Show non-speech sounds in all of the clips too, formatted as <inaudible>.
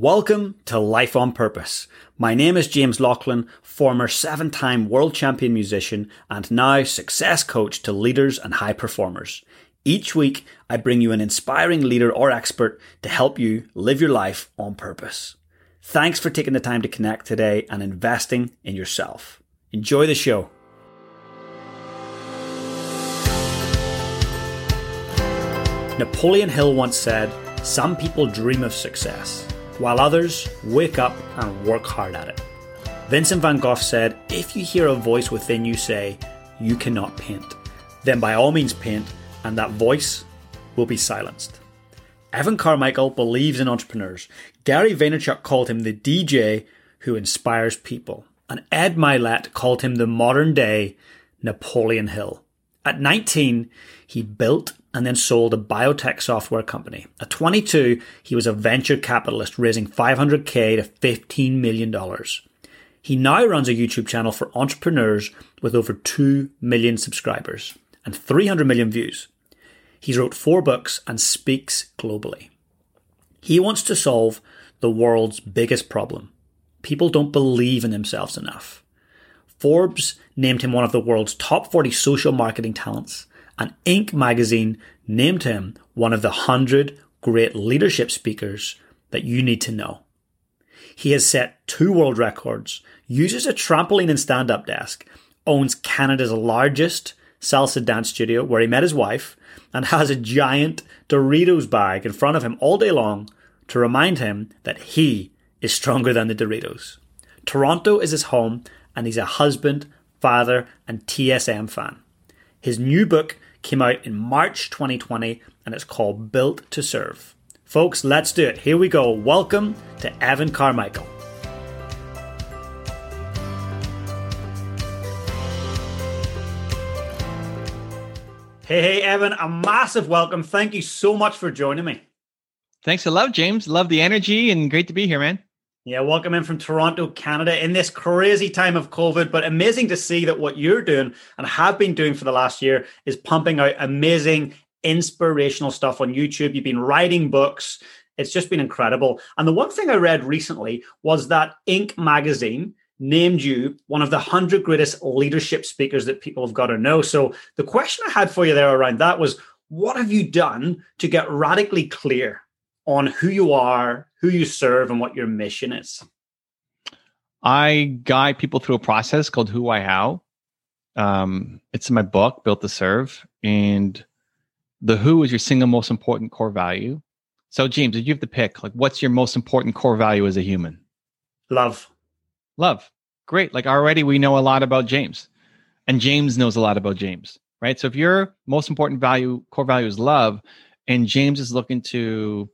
Welcome to Life on Purpose. My name is James Laughlin, former seven time world champion musician and now success coach to leaders and high performers. Each week, I bring you an inspiring leader or expert to help you live your life on purpose. Thanks for taking the time to connect today and investing in yourself. Enjoy the show. Napoleon Hill once said, Some people dream of success while others wake up and work hard at it. Vincent van Gogh said, If you hear a voice within you say, You cannot paint, then by all means paint, and that voice will be silenced. Evan Carmichael believes in entrepreneurs. Gary Vaynerchuk called him the DJ who inspires people. And Ed Mylett called him the modern day Napoleon Hill. At 19, he built and then sold a biotech software company. At 22, he was a venture capitalist raising 500k to $15 million. He now runs a YouTube channel for entrepreneurs with over 2 million subscribers and 300 million views. He's wrote four books and speaks globally. He wants to solve the world's biggest problem. People don't believe in themselves enough. Forbes named him one of the world's top 40 social marketing talents and Inc. magazine named him one of the 100 great leadership speakers that you need to know. He has set two world records, uses a trampoline and stand up desk, owns Canada's largest salsa dance studio where he met his wife, and has a giant Doritos bag in front of him all day long to remind him that he is stronger than the Doritos. Toronto is his home, and he's a husband, father, and TSM fan. His new book came out in March 2020 and it's called Built to Serve. Folks, let's do it. Here we go. Welcome to Evan Carmichael. Hey, hey, Evan, a massive welcome. Thank you so much for joining me. Thanks a lot, James. Love the energy and great to be here, man. Yeah, welcome in from Toronto, Canada, in this crazy time of COVID. But amazing to see that what you're doing and have been doing for the last year is pumping out amazing, inspirational stuff on YouTube. You've been writing books. It's just been incredible. And the one thing I read recently was that Inc. magazine named you one of the 100 greatest leadership speakers that people have got to know. So the question I had for you there around that was what have you done to get radically clear on who you are, who you serve, and what your mission is? I guide people through a process called Who I How. Um, it's in my book, Built to Serve. And the who is your single most important core value. So, James, if you have to pick, like, what's your most important core value as a human? Love. Love. Great. Like, already we know a lot about James, and James knows a lot about James, right? So, if your most important value, core value is love, and James is looking to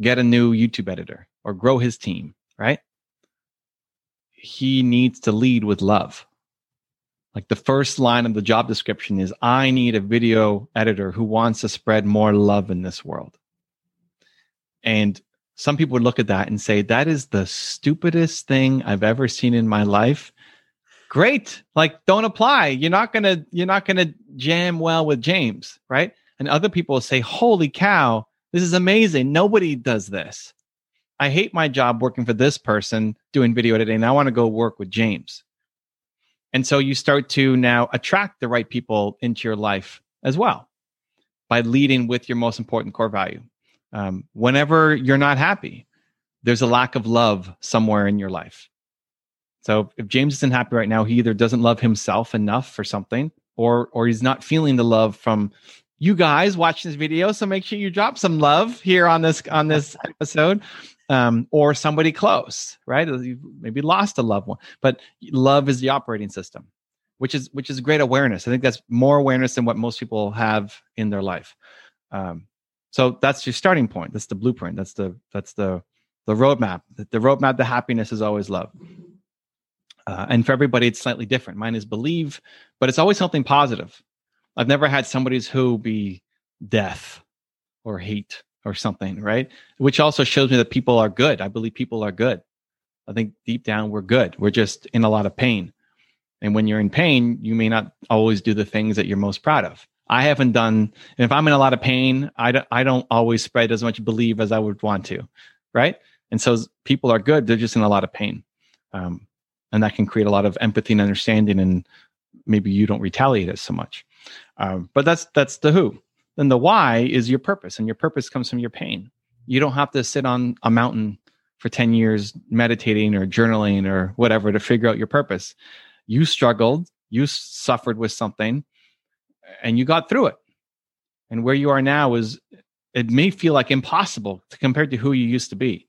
get a new YouTube editor or grow his team, right? He needs to lead with love. Like the first line of the job description is I need a video editor who wants to spread more love in this world. And some people would look at that and say, that is the stupidest thing I've ever seen in my life. Great. Like don't apply. You're not going to, you're not going to jam well with James, right? And other people say, holy cow, this is amazing. Nobody does this. I hate my job working for this person doing video editing. I want to go work with James. And so you start to now attract the right people into your life as well by leading with your most important core value. Um, whenever you're not happy, there's a lack of love somewhere in your life. So if James isn't happy right now, he either doesn't love himself enough for something, or or he's not feeling the love from you guys watch this video. So make sure you drop some love here on this on this <laughs> episode. Um, or somebody close, right? You maybe lost a loved one, but love is the operating system, which is which is great awareness. I think that's more awareness than what most people have in their life. Um, so that's your starting point. That's the blueprint. That's the that's the the roadmap. The, the roadmap to happiness is always love. Uh, and for everybody, it's slightly different. Mine is believe, but it's always something positive. I've never had somebody's who be death or hate or something, right? Which also shows me that people are good. I believe people are good. I think deep down we're good. We're just in a lot of pain. And when you're in pain, you may not always do the things that you're most proud of. I haven't done, and if I'm in a lot of pain, I don't, I don't always spread as much belief as I would want to, right? And so people are good, they're just in a lot of pain. Um, and that can create a lot of empathy and understanding, and maybe you don't retaliate as so much. Um, but that's that's the who. Then the why is your purpose, and your purpose comes from your pain. You don't have to sit on a mountain for 10 years meditating or journaling or whatever to figure out your purpose. You struggled, you suffered with something, and you got through it. And where you are now is, it may feel like impossible to compared to who you used to be.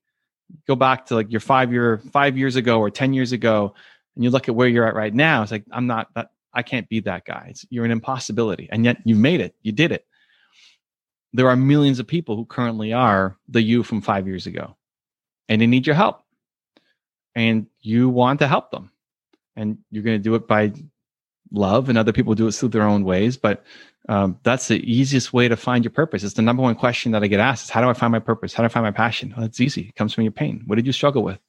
Go back to like your five year, five years ago or 10 years ago, and you look at where you're at right now. It's like, I'm not that, I can't be that guy. It's, you're an impossibility. And yet you made it. You did it. There are millions of people who currently are the you from five years ago and they need your help. And you want to help them. And you're going to do it by love, and other people do it through their own ways. But um, that's the easiest way to find your purpose. It's the number one question that I get asked is how do I find my purpose? How do I find my passion? Well, it's easy. It comes from your pain. What did you struggle with?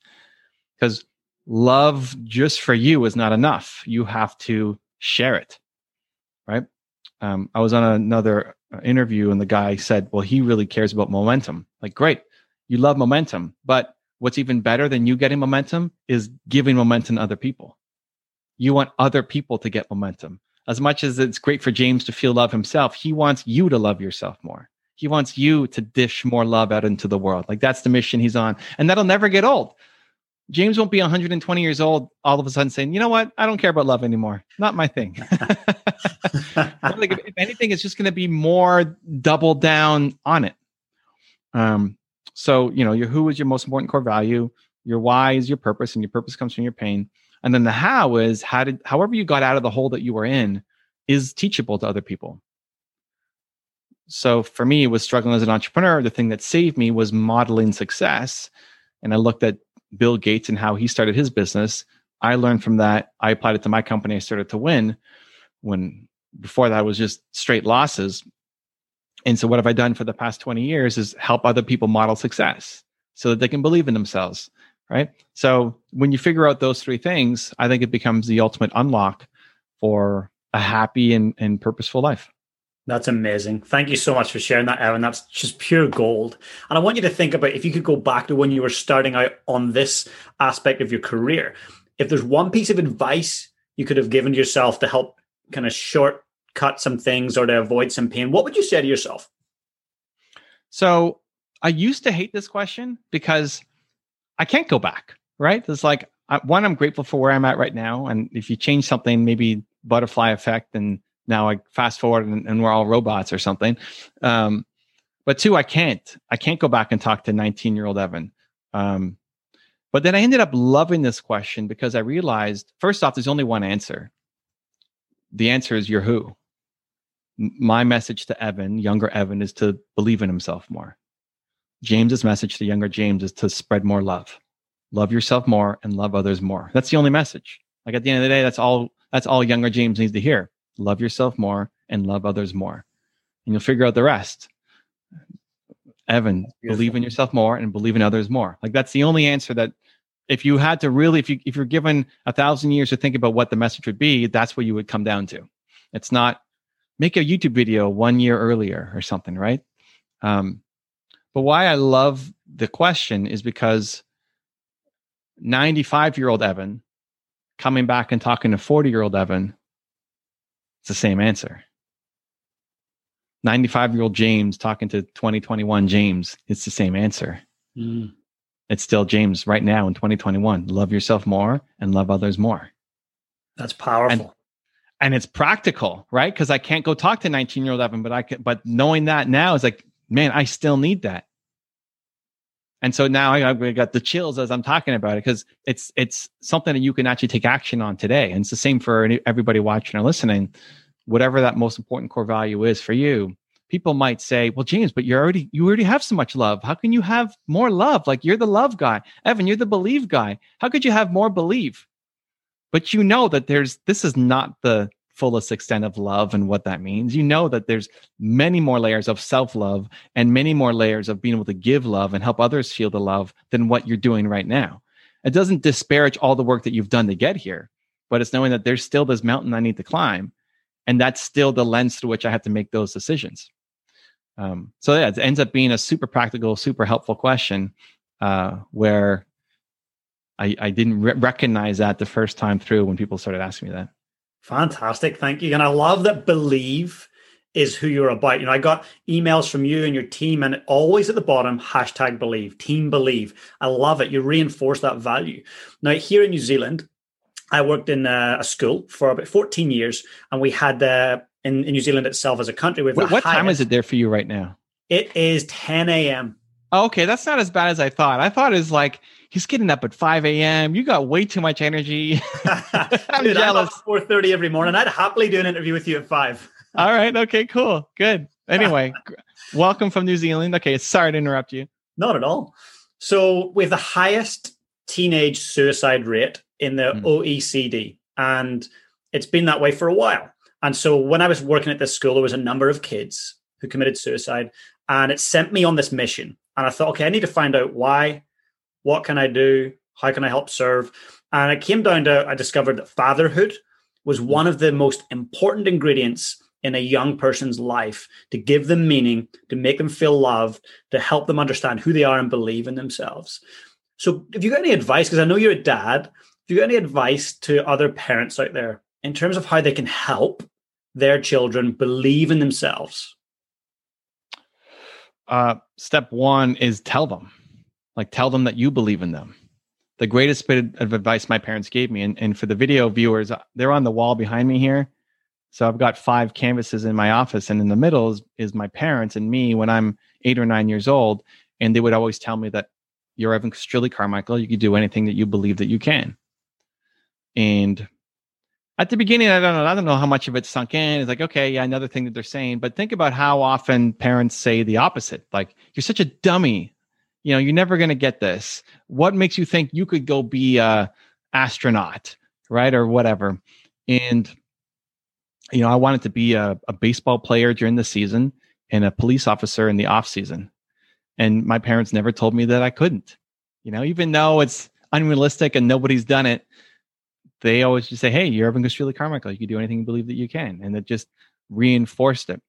Because love just for you is not enough. You have to share it, right? Um, I was on another uh, interview and the guy said, well, he really cares about momentum. Like, great you love momentum. But what's even better than you getting momentum is giving momentum to other people. You want other people to get momentum. As much as it's great for James to feel love himself, he wants you to love yourself more. He wants you to dish more love out into the world. Like that's the mission he's on. And that'll never get old. James won't be 120 years old all of a sudden saying, you know what? I don't care about love anymore. Not my thing. <laughs> like if, if, anything, it's just going to be more double down on it. Um, so, you know, your who is your most important core value, your why is your purpose, and your purpose comes from your pain. And then the how is how did however you got out of the hole that you were in is teachable to other people. So for me, it was struggling as an entrepreneur. The thing that saved me was modeling success. And I looked at Bill Gates and how he started his business. I learned from that. I applied it to my company. I started to win when before that was just straight losses. And so what have I done for the past 20 years is help other people model success so that they can believe in themselves. Right. So when you figure out those three things, I think it becomes the ultimate unlock for a happy and, and purposeful life. That's amazing. Thank you so much for sharing that, Evan. That's just pure gold. And I want you to think about if you could go back to when you were starting out on this aspect of your career, if there's one piece of advice you could have given yourself to help kind of shortcut some things or to avoid some pain, what would you say to yourself? So I used to hate this question because I can't go back, right? It's like, one, I'm grateful for where I'm at right now. And if you change something, maybe butterfly effect, and now I fast forward and, and we're all robots or something. Um, but two, I can't. I can't go back and talk to 19 year old Evan. Um, but then I ended up loving this question because I realized, first off, there's only one answer. The answer is you're who my message to Evan, younger Evan, is to believe in himself more. James's message to younger James is to spread more love. Love yourself more and love others more. That's the only message. Like at the end of the day, that's all that's all younger James needs to hear. Love yourself more and love others more. And you'll figure out the rest. Evan, believe in yourself more and believe in others more. Like that's the only answer that if you had to really, if you if you're given a thousand years to think about what the message would be, that's what you would come down to. It's not make a YouTube video one year earlier or something, right? Um, but why I love the question is because 95 year old Evan coming back and talking to 40 year old Evan, it's the same answer. 95 year old James talking to 2021 James, it's the same answer. Mm. It's still James right now in 2021. Love yourself more and love others more. That's powerful. And, and it's practical, right? Because I can't go talk to 19 year old Evan, but I can, but knowing that now is like, man, I still need that. And so now I, got the chills as I'm talking about it because it's it's something that you can actually take action on today. And it's the same for everybody watching or listening. Whatever that most important core value is for you, people might say, "Well, James, but you already you already have so much love. How can you have more love? Like you're the love guy, Evan. You're the believe guy. How could you have more believe?" but you know that there's this is not the fullest extent of love and what that means. You know that there's many more layers of self love and many more layers of being able to give love and help others feel the love than what you're doing right now. It doesn't disparage all the work that you've done to get here, but it's knowing that there's still this mountain I need to climb. And that's still the lens through which I have to make those decisions. Um, so yeah, it ends up being a super practical, super helpful question. uh, where I, I didn't re- recognize that the first time through when people started asking me that. Fantastic. Thank you. And I love that believe is who you're about. You know, I got emails from you and your team, and always at the bottom, hashtag believe, team believe. I love it. You reinforce that value. Now, here in New Zealand, I worked in a, school for about 14 years, and we had the in, in New Zealand itself as a country. What, what time is it there for you right now? It is 10 a.m. Okay, that's not as bad as I thought. I thought it was like he's getting up at 5 a.m. You got way too much energy. <laughs> I'm Dude, jealous. 4:30 every morning. I'd happily do an interview with you at five. <laughs> All right. Okay. Cool. Good. Anyway, <laughs> welcome from New Zealand. Okay. Sorry to interrupt you. Not at all. So we have the highest teenage suicide rate in the mm. OECD, and it's been that way for a while. And so when I was working at this school, there was a number of kids who committed suicide, and it sent me on this mission. And I thought, okay, I need to find out why. What can I do? How can I help serve? And it came down to I discovered that fatherhood was one of the most important ingredients in a young person's life to give them meaning, to make them feel loved, to help them understand who they are and believe in themselves. So, if you got any advice, because I know you're a dad, if you got any advice to other parents out there in terms of how they can help their children believe in themselves? Uh, step one is tell them, like, tell them that you believe in them. The greatest bit of advice my parents gave me, and, and for the video viewers, uh, they're on the wall behind me here so I've got five canvases in my office, and in the middle is, is my parents and me when I'm eight or nine years old. And they would always tell me that you're Evan Strilly Carmichael. You can do anything that you believe that you can. And at the beginning, I don't know. I don't know how much of it sunk in. It's like, okay, yeah, another thing that they're saying. But think about how often parents say the opposite. Like, you're such a dummy. You know, you're never going to get this. What makes you think you could go be a astronaut, right, or whatever? And you know, I wanted to be a, a baseball player during the season and a police officer in the off season. And my parents never told me that I couldn't. You know, even though it's unrealistic and nobody's done it, they always just say, Hey, you're Evan Gustrilli Carmichael. You can do anything you believe that you can. And it just reinforced it.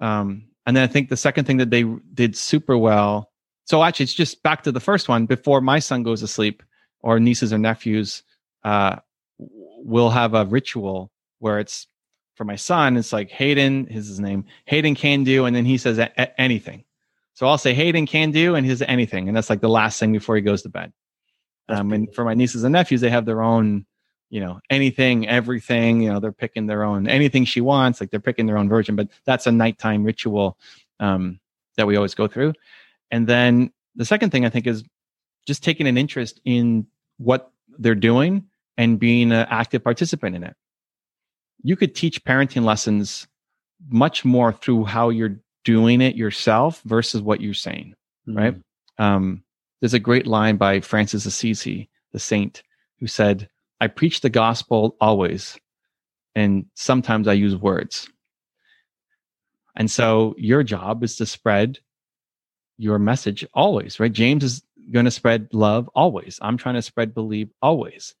Um, and then I think the second thing that they did super well. So actually, it's just back to the first one. Before my son goes to sleep, or nieces or nephews, uh, will have a ritual where it's for my son, it's like Hayden, his, his name, Hayden can do, and then he says a- a- anything. So I'll say Hayden can do, and his anything, and that's like the last thing before he goes to bed. Um, and for my nieces and nephews, they have their own, you know, anything, everything. You know, they're picking their own anything she wants, like they're picking their own version. But that's a nighttime ritual um, that we always go through. And then the second thing I think is just taking an interest in what they're doing and being an active participant in it you could teach parenting lessons much more through how you're doing it yourself versus what you're saying, mm-hmm. right? Um, there's a great line by Francis Assisi, the saint, who said, I preach the gospel always, and sometimes I use words. And so your job is to spread your message always, right? James is going to spread love always. I'm trying to spread believe always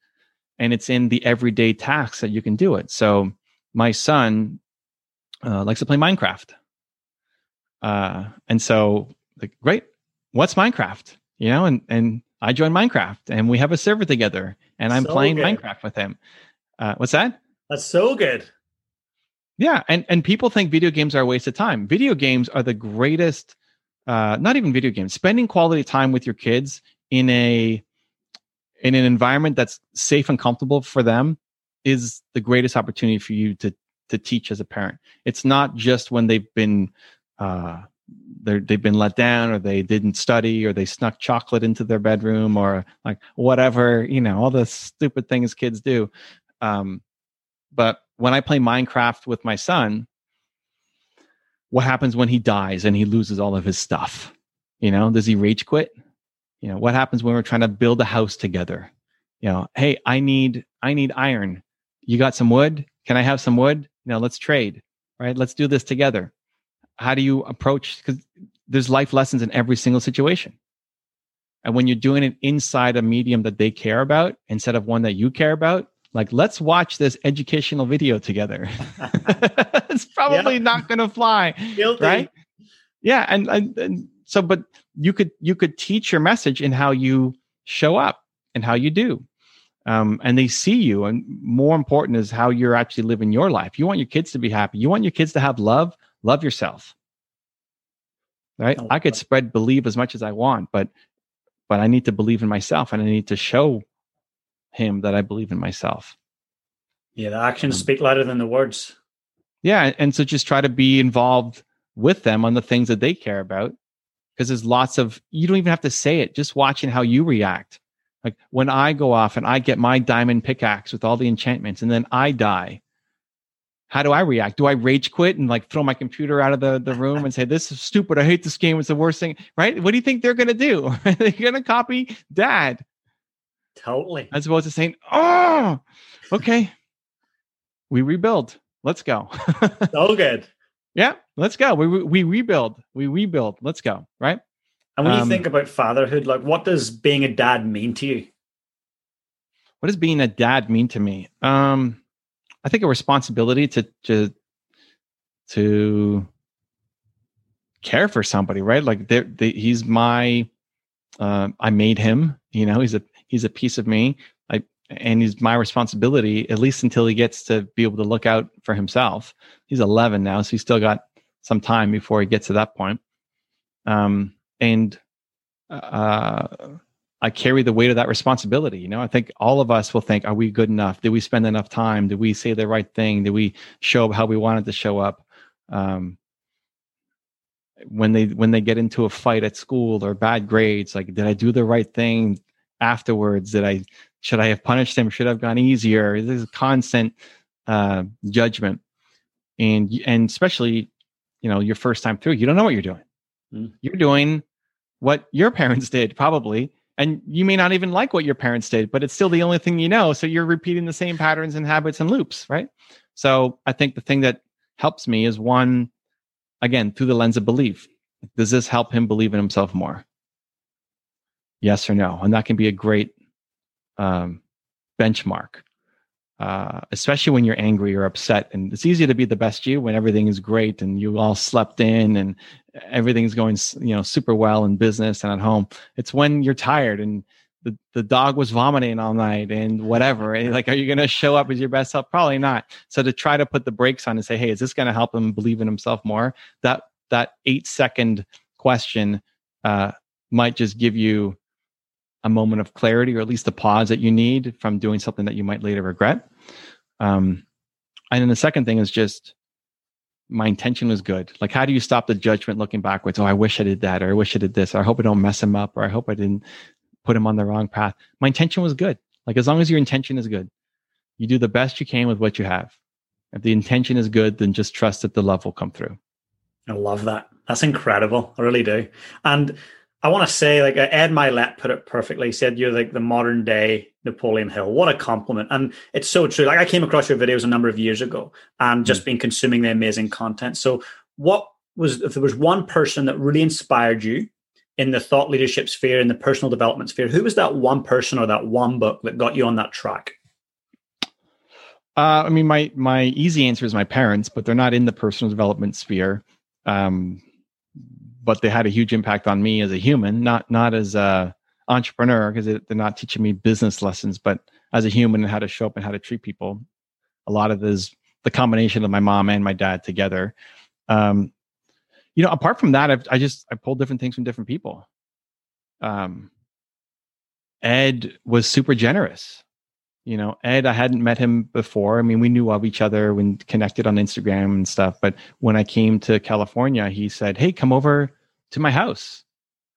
and it's in the everyday tasks that you can do it. So my son uh, likes to play Minecraft, uh, and so like, great, what's Minecraft? You know, and and I joined Minecraft, and we have a server together, and I'm so playing good. Minecraft with him. Uh, what's that? That's so good. Yeah, and and people think video games are a waste of time. Video games are the greatest. Uh, not even video games. Spending quality time with your kids in a in an environment that's safe and comfortable for them is the greatest opportunity for you to to teach as a parent. It's not just when they've been uh, they've been let down or they didn't study or they snuck chocolate into their bedroom or like whatever you know all the stupid things kids do. Um, but when I play Minecraft with my son, what happens when he dies and he loses all of his stuff? You know, does he rage quit? you know what happens when we're trying to build a house together you know hey i need i need iron you got some wood can i have some wood know let's trade right let's do this together how do you approach because there's life lessons in every single situation. And when you're doing it inside a medium that they care about instead of one that you care about like let's watch this educational video together. <laughs> It's <laughs> probably not going to fly Guilty. right? Yeah and, and, and so but you could you could teach your message in how you show up and how you do. Um, and they see you and more important is how you're actually living your life. You want your kids to be happy. You want your kids to have love love yourself. Right? Oh, i could spread believe as much as i want but but i need to believe in myself and i need to show him that i believe in myself. Yeah the actions um, speak louder than the words. Yeah and so just try to be involved with them on the things that they care about because there's lots of you don't even have to say it just watching how you react. Like when i go off and i get my diamond pickaxe with all the enchantments and then i die how do i react do i rage quit and like throw my computer out of the, the room and say this is stupid i hate this game it's the worst thing right what do you think they're going to do <laughs> they're going to copy dad totally as opposed to saying oh okay we rebuild let's go <laughs> so good yeah, let's go. We we rebuild. We rebuild. Let's go. Right. And when um, you think about fatherhood, like what does being a dad mean to you? What does being a dad mean to me? Um, I think a responsibility to to to care for somebody, right? Like they, he's my. Uh, I made him. You know, he's a he's a piece of me I and he's my responsibility at least until he gets to be able to look out for himself he's 11 now so he's still got some time before he gets to that point um, and uh, i carry the weight of that responsibility you know i think all of us will think are we good enough did we spend enough time did we say the right thing did we show up how we wanted to show up um, when they when they get into a fight at school or bad grades like did i do the right thing afterwards did i should I have punished him? Should I have gone easier? This is constant uh, judgment, and and especially, you know, your first time through, you don't know what you're doing. Mm. You're doing what your <laughs> parents did, probably, and you may not even like what your parents did, but it's still the only thing you know. So you're repeating the same patterns and habits and loops, right? So I think the thing that helps me is one, again, through the lens of belief. Does this help him believe in himself more? Yes or no? And that can be a great um, benchmark, uh, especially when you're angry or upset. And it's easy to be the best you when everything is great and you all slept in and everything's going, you know, super well in business and at home. It's when you're tired and the, the dog was vomiting all night and whatever. like, are you going to show up as your best self? Probably not. So to try to put the brakes on and say, hey, is this going to help him believe in himself more? That that eight second question uh, might just give you a moment of clarity or at least a pause that you need from doing something that you might later regret. Um, and then the second thing is just my intention was good. Like, how do you stop the judgment looking backwards? Oh, I wish I did that, or I wish I did this, or I hope I don't mess him up, or I hope I didn't put him on the wrong path. My intention was good. Like, as long as your intention is good, you do the best you can with what you have. If the intention is good, then just trust that the love will come through. I love that. That's incredible. I really do. And I want to say, like Ed Mylett put it perfectly. He said, "You're like the modern day Napoleon Hill." What a compliment! And it's so true. Like I came across your videos a number of years ago, and just mm. been consuming the amazing content. So, what was if there was one person that really inspired you in the thought leadership sphere, in the personal development sphere? Who was that one person or that one book that got you on that track? Uh, I mean, my my easy answer is my parents, but they're not in the personal development sphere. Um, but they had a huge impact on me as a human, not not as a entrepreneur because they're not teaching me business lessons, but as a human and how to show up and how to treat people. A lot of this, the combination of my mom and my dad together. Um, you know, apart from that, I've, I just I pulled different things from different people. Um, Ed was super generous. You know, Ed, I hadn't met him before. I mean, we knew of each other when connected on Instagram and stuff. But when I came to California, he said, Hey, come over to my house.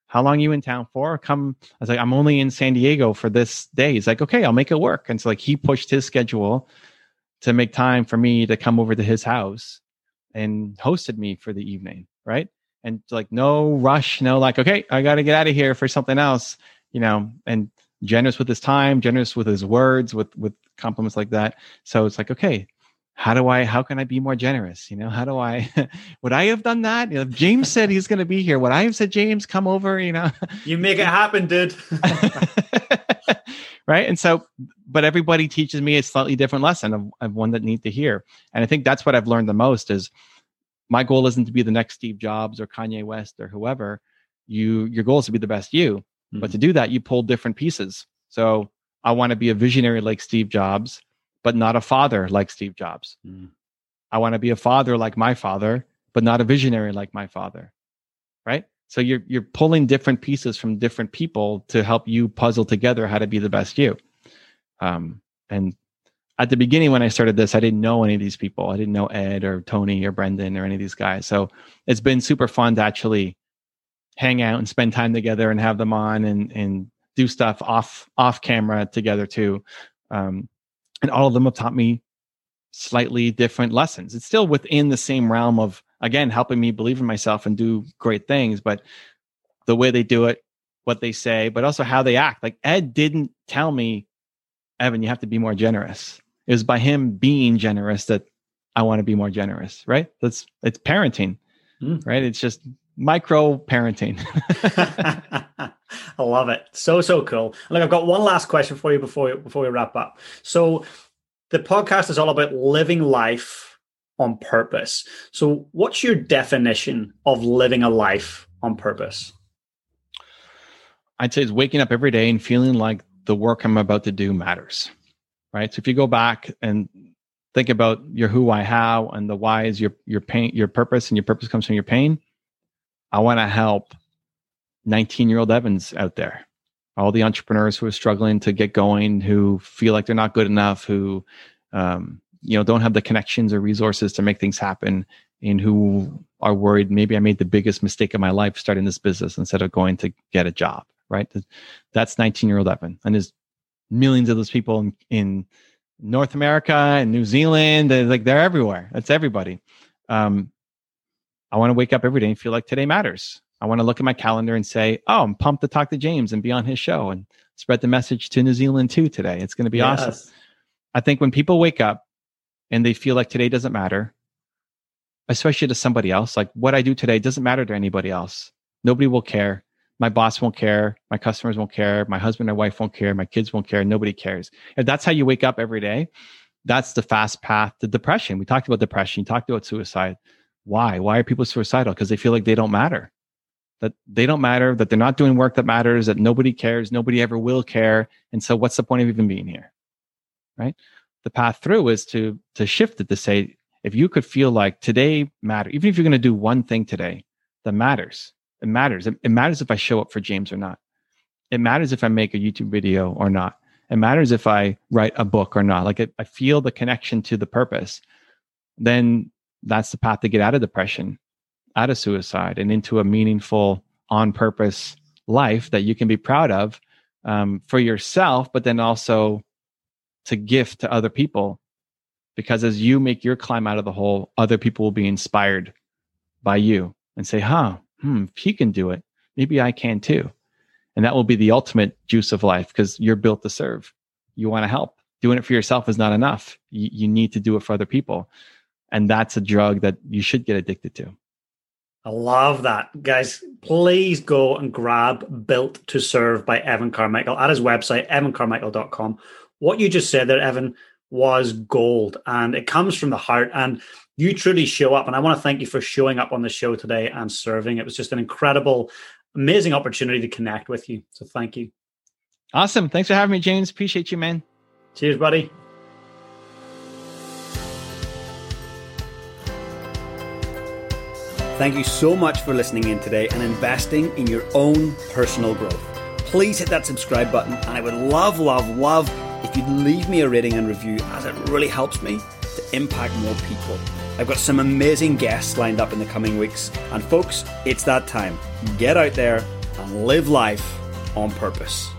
How long you in town for? Come. I was like, I'm only in San Diego for this day. He's like, okay, I'll make it work. And so like he pushed his schedule to make time for me to come over to his house and hosted me for the evening. Right. And like no rush, no like, okay, I gotta get out of here for something else, you know, and generous with his time, generous with his words, with with compliments like that. So it's like, okay, how do I, how can I be more generous? You know, how do I, <laughs> would I have done that? You know, if James said he's going to be here, would I have said, James, come over, you know? You make it happen, dude. <laughs> right. And so, but everybody teaches me a slightly different lesson of, of one that need to hear. And I think that's what I've learned the most is my goal isn't to be the next Steve Jobs or Kanye West or whoever. you your goal is to be the best you. Mm-hmm. But to do that, you pull different pieces. So I want to be a visionary like Steve Jobs, but not a father like Steve Jobs. Mm-hmm. I want to be a father like my father, but not a visionary like my father. Right? So you're you're pulling different pieces from different people to help you puzzle together how to be the best you. Um, and at the beginning when I started this, I didn't know any of these people. I didn't know Ed or Tony or Brendan or any of these guys. So it's been super fun to actually hang out and spend time together and have them on and and do stuff off off camera together too. Um, and all of them have taught me slightly different lessons. It's still within the same realm of again helping me believe in myself and do great things, but the way they do it, what they say, but also how they act. Like Ed didn't tell me, Evan, you have to be more generous. It was by him being generous that I want to be more generous, right? That's it's parenting, mm. right? It's just micro parenting. <laughs> <laughs> I love it. So so cool. Look, I've got one last question for you before before we wrap up. So the podcast is all about living life on purpose. So what's your definition of living a life on purpose? I'd say it's waking up every day and feeling like the work I'm about to do matters. Right? So if you go back and think about your who, why, how, and the why is your your pain, your purpose, and your purpose comes from your pain. I want to help 19 year old Evans out there, all the entrepreneurs who are struggling to get going, who feel like they're not good enough, who, um, you know, don't have the connections or resources to make things happen, and who are worried maybe I made the biggest mistake of my life starting this business instead of going to get a job. Right? That's 19 year old Evan, and there's millions of those people in, in North America and New Zealand. They're like they're everywhere. That's everybody. Um, I want to wake up every day and feel like today matters. I want to look at my calendar and say, oh, I'm pumped to talk to James and be on his show and spread the message to New Zealand too today. It's going to be yes. awesome. I think when people wake up and they feel like today doesn't matter, especially to somebody else, like what I do today doesn't matter to anybody else. Nobody will care. My boss won't care. My customers won't care. My husband or wife won't care. My kids won't care. Nobody cares. If that's how you wake up every day, that's the fast path to depression. We talked about depression. You talked about suicide. Why? Why are people suicidal? Because they feel like they don't matter. That they don't matter, that they're not doing work that matters, that nobody cares, nobody ever will care. And so what's the point of even being here? Right? The path through is to to shift it to say, if you could feel like today matter, even if you're going to do one thing today that matters, it matters. It, it matters if I show up for James or not. It matters if I make a YouTube video or not. It matters if I write a book or not. Like I feel the connection to the purpose. Then that's the path to get out of depression, out of suicide, and into a meaningful, on purpose life that you can be proud of um, for yourself, but then also to gift to other people. Because as you make your climb out of the hole, other people will be inspired by you and say, huh, hmm, if he can do it, maybe I can too. And that will be the ultimate juice of life because you're built to serve. You want to help. Doing it for yourself is not enough. You, you need to do it for other people. And that's a drug that you should get addicted to. I love that. Guys, please go and grab Built to Serve by Evan Carmichael at his website, evancarmichael.com. What you just said there, Evan, was gold and it comes from the heart. And you truly show up. And I want to thank you for showing up on the show today and serving. It was just an incredible, amazing opportunity to connect with you. So thank you. Awesome. Thanks for having me, James. Appreciate you, man. Cheers, buddy. Thank you so much for listening in today and investing in your own personal growth. Please hit that subscribe button, and I would love, love, love if you'd leave me a rating and review, as it really helps me to impact more people. I've got some amazing guests lined up in the coming weeks, and folks, it's that time. Get out there and live life on purpose.